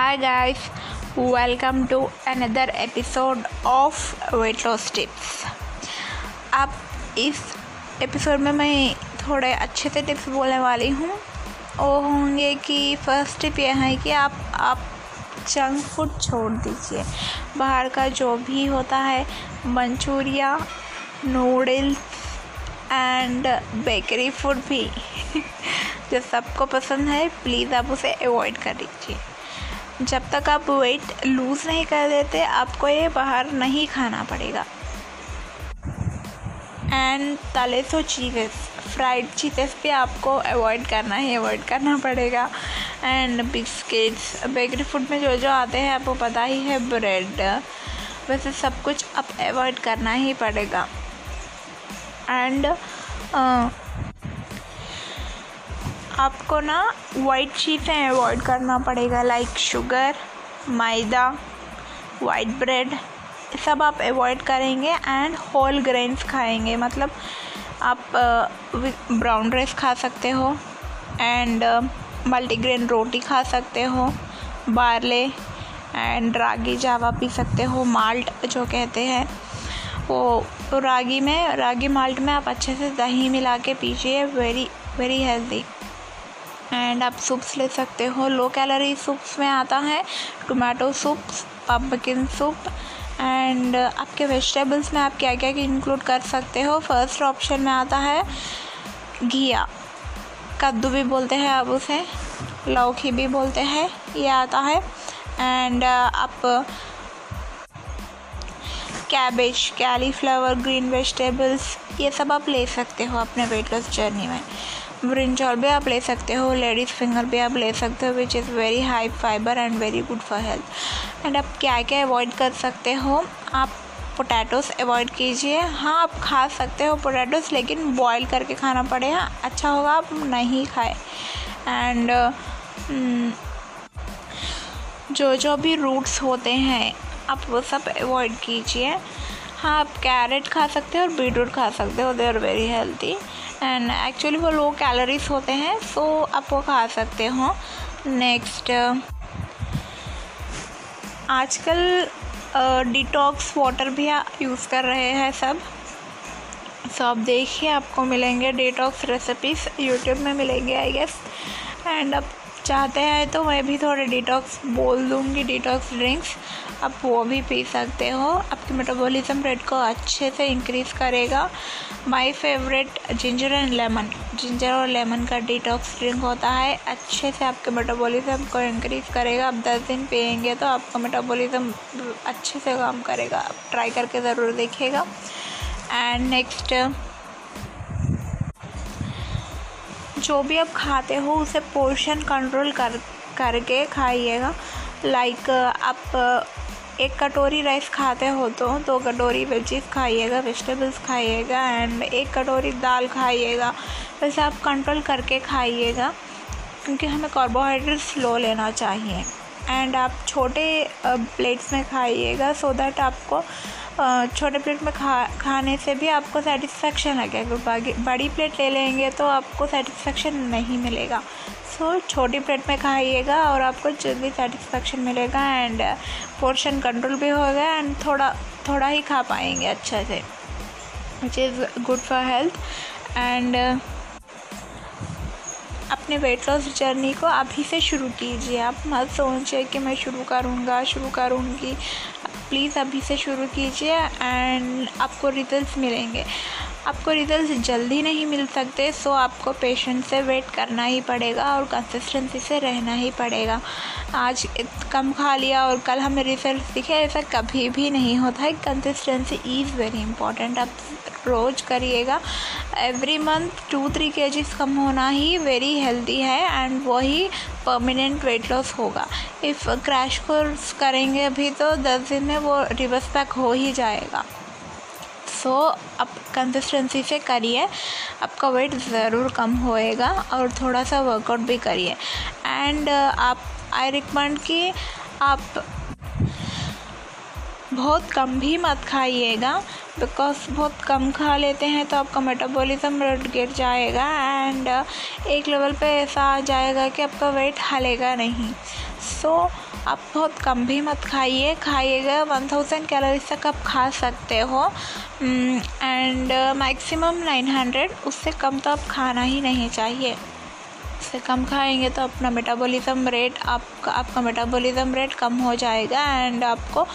Hi guys, welcome to another episode of weight loss tips. अब इस episode में मैं थोड़े अच्छे से टिप्स बोलने वाली हूँ। वो होंगे कि फ़र्स्ट टिप यह है कि आप आप जंक फ़ूड छोड़ दीजिए। बाहर का जो भी होता है Manchurian noodles and bakery food भी। जो सबको पसंद है प्लीज़ आप उसे अवॉइड कर दीजिए। जब तक आप वेट लूज़ नहीं कर देते, आपको ये बाहर नहीं खाना पड़ेगा। एंड तले तो चीज़ेस फ्राइड चीज़ेस भी आपको अवॉइड करना ही अवॉइड करना पड़ेगा। एंड बिस्किट्स बेकरी फ़ूड में जो जो आते हैं, आपको पता ही है ब्रेड वैसे सब कुछ आप अवॉइड करना ही पड़ेगा। एंड आपको ना वाइट चीज़ें अवॉइड करना पड़ेगा like sugar maida white bread सब आप अवॉइड करेंगे एंड होल ग्रेन्स खाएँगे। मतलब आप ब्राउन राइस खा सकते हो एंड मल्टीग्रेन रोटी खा सकते हो बारले एंड रागी जावा पी सकते हो माल्ट जो कहते हैं, वो रागी में, रागी माल्ट में आप अच्छे से दही मिला के पीजिए वेरी वेरी हेल्दी एंड आप सूप्स ले सकते हो। लो कैलोरी सूप्स में आता है tomato soups pumpkin soup and आपके वेजिटेबल्स में आप क्या क्या इंक्लूड कर सकते हो। फ़र्स्ट ऑप्शन में आता है घिया। कद्दू भी बोलते हैं आप उसे। लौकी भी बोलते हैं। ये आता है। एंड आप कैबेज कैलीफ्लावर ग्रीन वेजिटेबल्स ये सब आप ले सकते हो अपने वेट लॉस जर्नी में। ब्रिंजॉल भी आप ले सकते हो, लेडीज़ फिंगर भी आप ले सकते हो which is very high fibre and very good for health and आप क्या क्या अवॉइड कर सकते हो? आप पोटैटोस अवॉइड कीजिए। हाँ आप खा सकते हो पोटैटोस लेकिन बॉईल करके खाना पड़ेगा अच्छा होगा आप नहीं खाए। एंड जो जो भी रूट्स होते हैं, आप वो सब अवॉइड कीजिए। हाँ आप कैरेट खा सकते हो और बीटरूट खा सकते हो they are very healthy and actually वो लो कैलोरीज होते हैं सो आप वो खा सकते हो. नेक्स्ट आजकल डिटॉक्स वाटर भी यूज़ कर रहे हैं सब. सो आप देखिए, आपको मिलेंगे डिटॉक्स रेसिपीज़ यूट्यूब में मिलेंगे आई गेस एंड अब चाहते हैं तो मैं भी थोड़े डिटॉक्स बोल दूँगी डिटॉक्स ड्रिंक्स आप वो भी पी सकते हो। आपके मेटाबॉलिज्म रेट को अच्छे से इंक्रीज़ करेगा। My favourite ginger and lemon ginger और लेमन का डिटॉक्स ड्रिंक होता है। अच्छे से आपके मेटाबॉलिज्म को इंक्रीज़ करेगा। आप दस दिन पियेंगे तो आपका मेटाबॉलिज्म अच्छे से काम करेगा। आप ट्राई करके ज़रूर देखिएगा। एंड नेक्स्ट जो भी आप खाते हो, उसे पोर्शन कंट्रोल कर, करके खाइएगा। लाइक आप, एक कटोरी राइस खाते हो तो दो कटोरी वेजिस खाइएगा वेजिटेबल्स खाइएगा एंड एक कटोरी दाल खाइएगा। वैसे आप कंट्रोल करके खाइएगा, क्योंकि हमें कार्बोहाइड्रेट स्लो लेना चाहिए। एंड आप छोटे प्लेट्स में खाइएगा सो दैट आपको छोटे प्लेट में खा खाने से भी आपको सेटिस्फेक्शन लगेगा बड़ी प्लेट ले लेंगे तो आपको सेटिस्फेक्शन नहीं मिलेगा। सो so, छोटी प्लेट में खाइएगा और आपको जल्दी सेटिस्फेक्शन मिलेगा एंड पोर्शन कंट्रोल भी होगा एंड थोड़ा थोड़ा ही खा पाएँगे अच्छा से which is good for health and अपने वेट लॉस जर्नी को अभी से शुरू कीजिए। आप मत सोचिए कि मैं शुरू करूँगा शुरू करूँगी। प्लीज़ अभी से शुरू कीजिए एंड आपको रिजल्ट्स मिलेंगे। आपको रिज़ल्ट जल्दी नहीं मिल सकते सो आपको पेशेंट से वेट करना ही पड़ेगा और कंसिस्टेंसी से रहना ही पड़ेगा। आज कम खा लिया और कल हमें रिज़ल्ट दिखे, ऐसा कभी भी नहीं होता है। कंसिस्टेंसी इज़ वेरी इंपॉर्टेंट आप रोज़ करिएगा। एवरी मंथ टू थ्री के कम होना ही वेरी हेल्दी है एंड वही परमानेंट वेट लॉस होगा। इफ़ क्रैश कोर्स करेंगे अभी तो दस दिन में वो रिवर्स बैक हो ही जाएगा। सो आप कंसिस्टेंसी से करिए। आपका वेट ज़रूर कम होएगा और थोड़ा सा वर्कआउट भी करिए। एंड आप आई रिकमेंड कि आप बहुत कम भी मत खाइएगा। बिकॉज़ बहुत कम खा लेते हैं तो आपका मेटाबॉलिज्म रेट गिर जाएगा। एंड एक लेवल पे ऐसा आ जाएगा कि आपका वेट हलेगा नहीं। सो, आप बहुत कम भी मत खाइए। खाइएगा वन थाउज़ेंड कैलोरीज तक आप खा सकते हो। एंड मैक्सिमम नाइन हंड्रेड उससे कम तो आप खाना ही नहीं चाहिए। उससे कम खाएँगे तो अपना मेटाबॉलिज्म रेट आपका आपका मेटाबॉलिज्म रेट कम हो जाएगा एंड आपको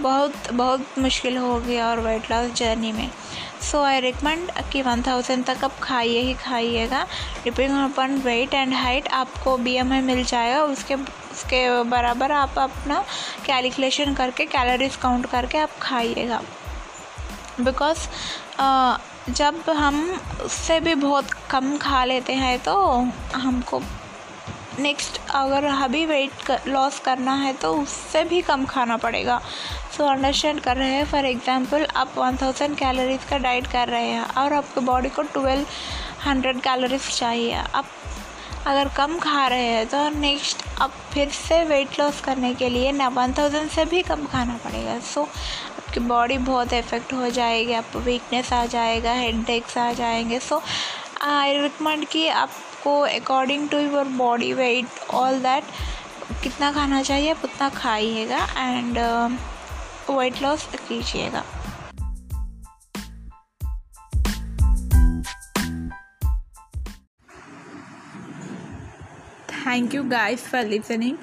बहुत बहुत मुश्किल होगी और वेट लॉस जर्नी में। सो आई रिकमेंड कि वन थाउज़ेंड तक आप खाइए ही खाइएगा। डिपेंड अपन वेट एंड हाइट आपको बी एम आई मिल जाएगा। उसके उसके बराबर आप अपना कैलकुलेशन करके कैलोरीज काउंट करके आप खाइएगा। बिकॉज़ जब हम उससे भी बहुत कम खा लेते हैं तो हमको नेक्स्ट अगर अभी वेट कर, लॉस करना है तो उससे भी कम खाना पड़ेगा। सो अंडरस्टैंड कर रहे हैं फॉर एग्ज़ाम्पल आप वन थाउज़ेंड कैलोरीज का डाइट कर रहे हैं और आपके बॉडी को ट्वेल्व हंड्रेड कैलोरीज चाहिए। आप अगर कम खा रहे हैं तो नेक्स्ट अब फिर से वेट लॉस करने के लिए ना वन थाउज़ेंड से भी कम खाना पड़ेगा। सो so, आपकी बॉडी बहुत इफ़ेक्ट हो जाएगी आपको वीकनेस आ जाएगा हेड आ जाएँगे। सो आई रिकमेंड कि आपको according to your body weight all that कितना खाना चाहिए, आप उतना खाइएगा एंड वेट लॉस कीजिएगा। Thank you guys for listening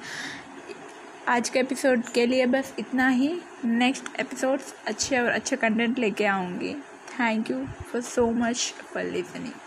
आज के एपिसोड के लिए बस इतना ही। नेक्स्ट एपिसोड्स अच्छे और अच्छे कंटेंट लेके आऊँगी। Thank you for so much for listening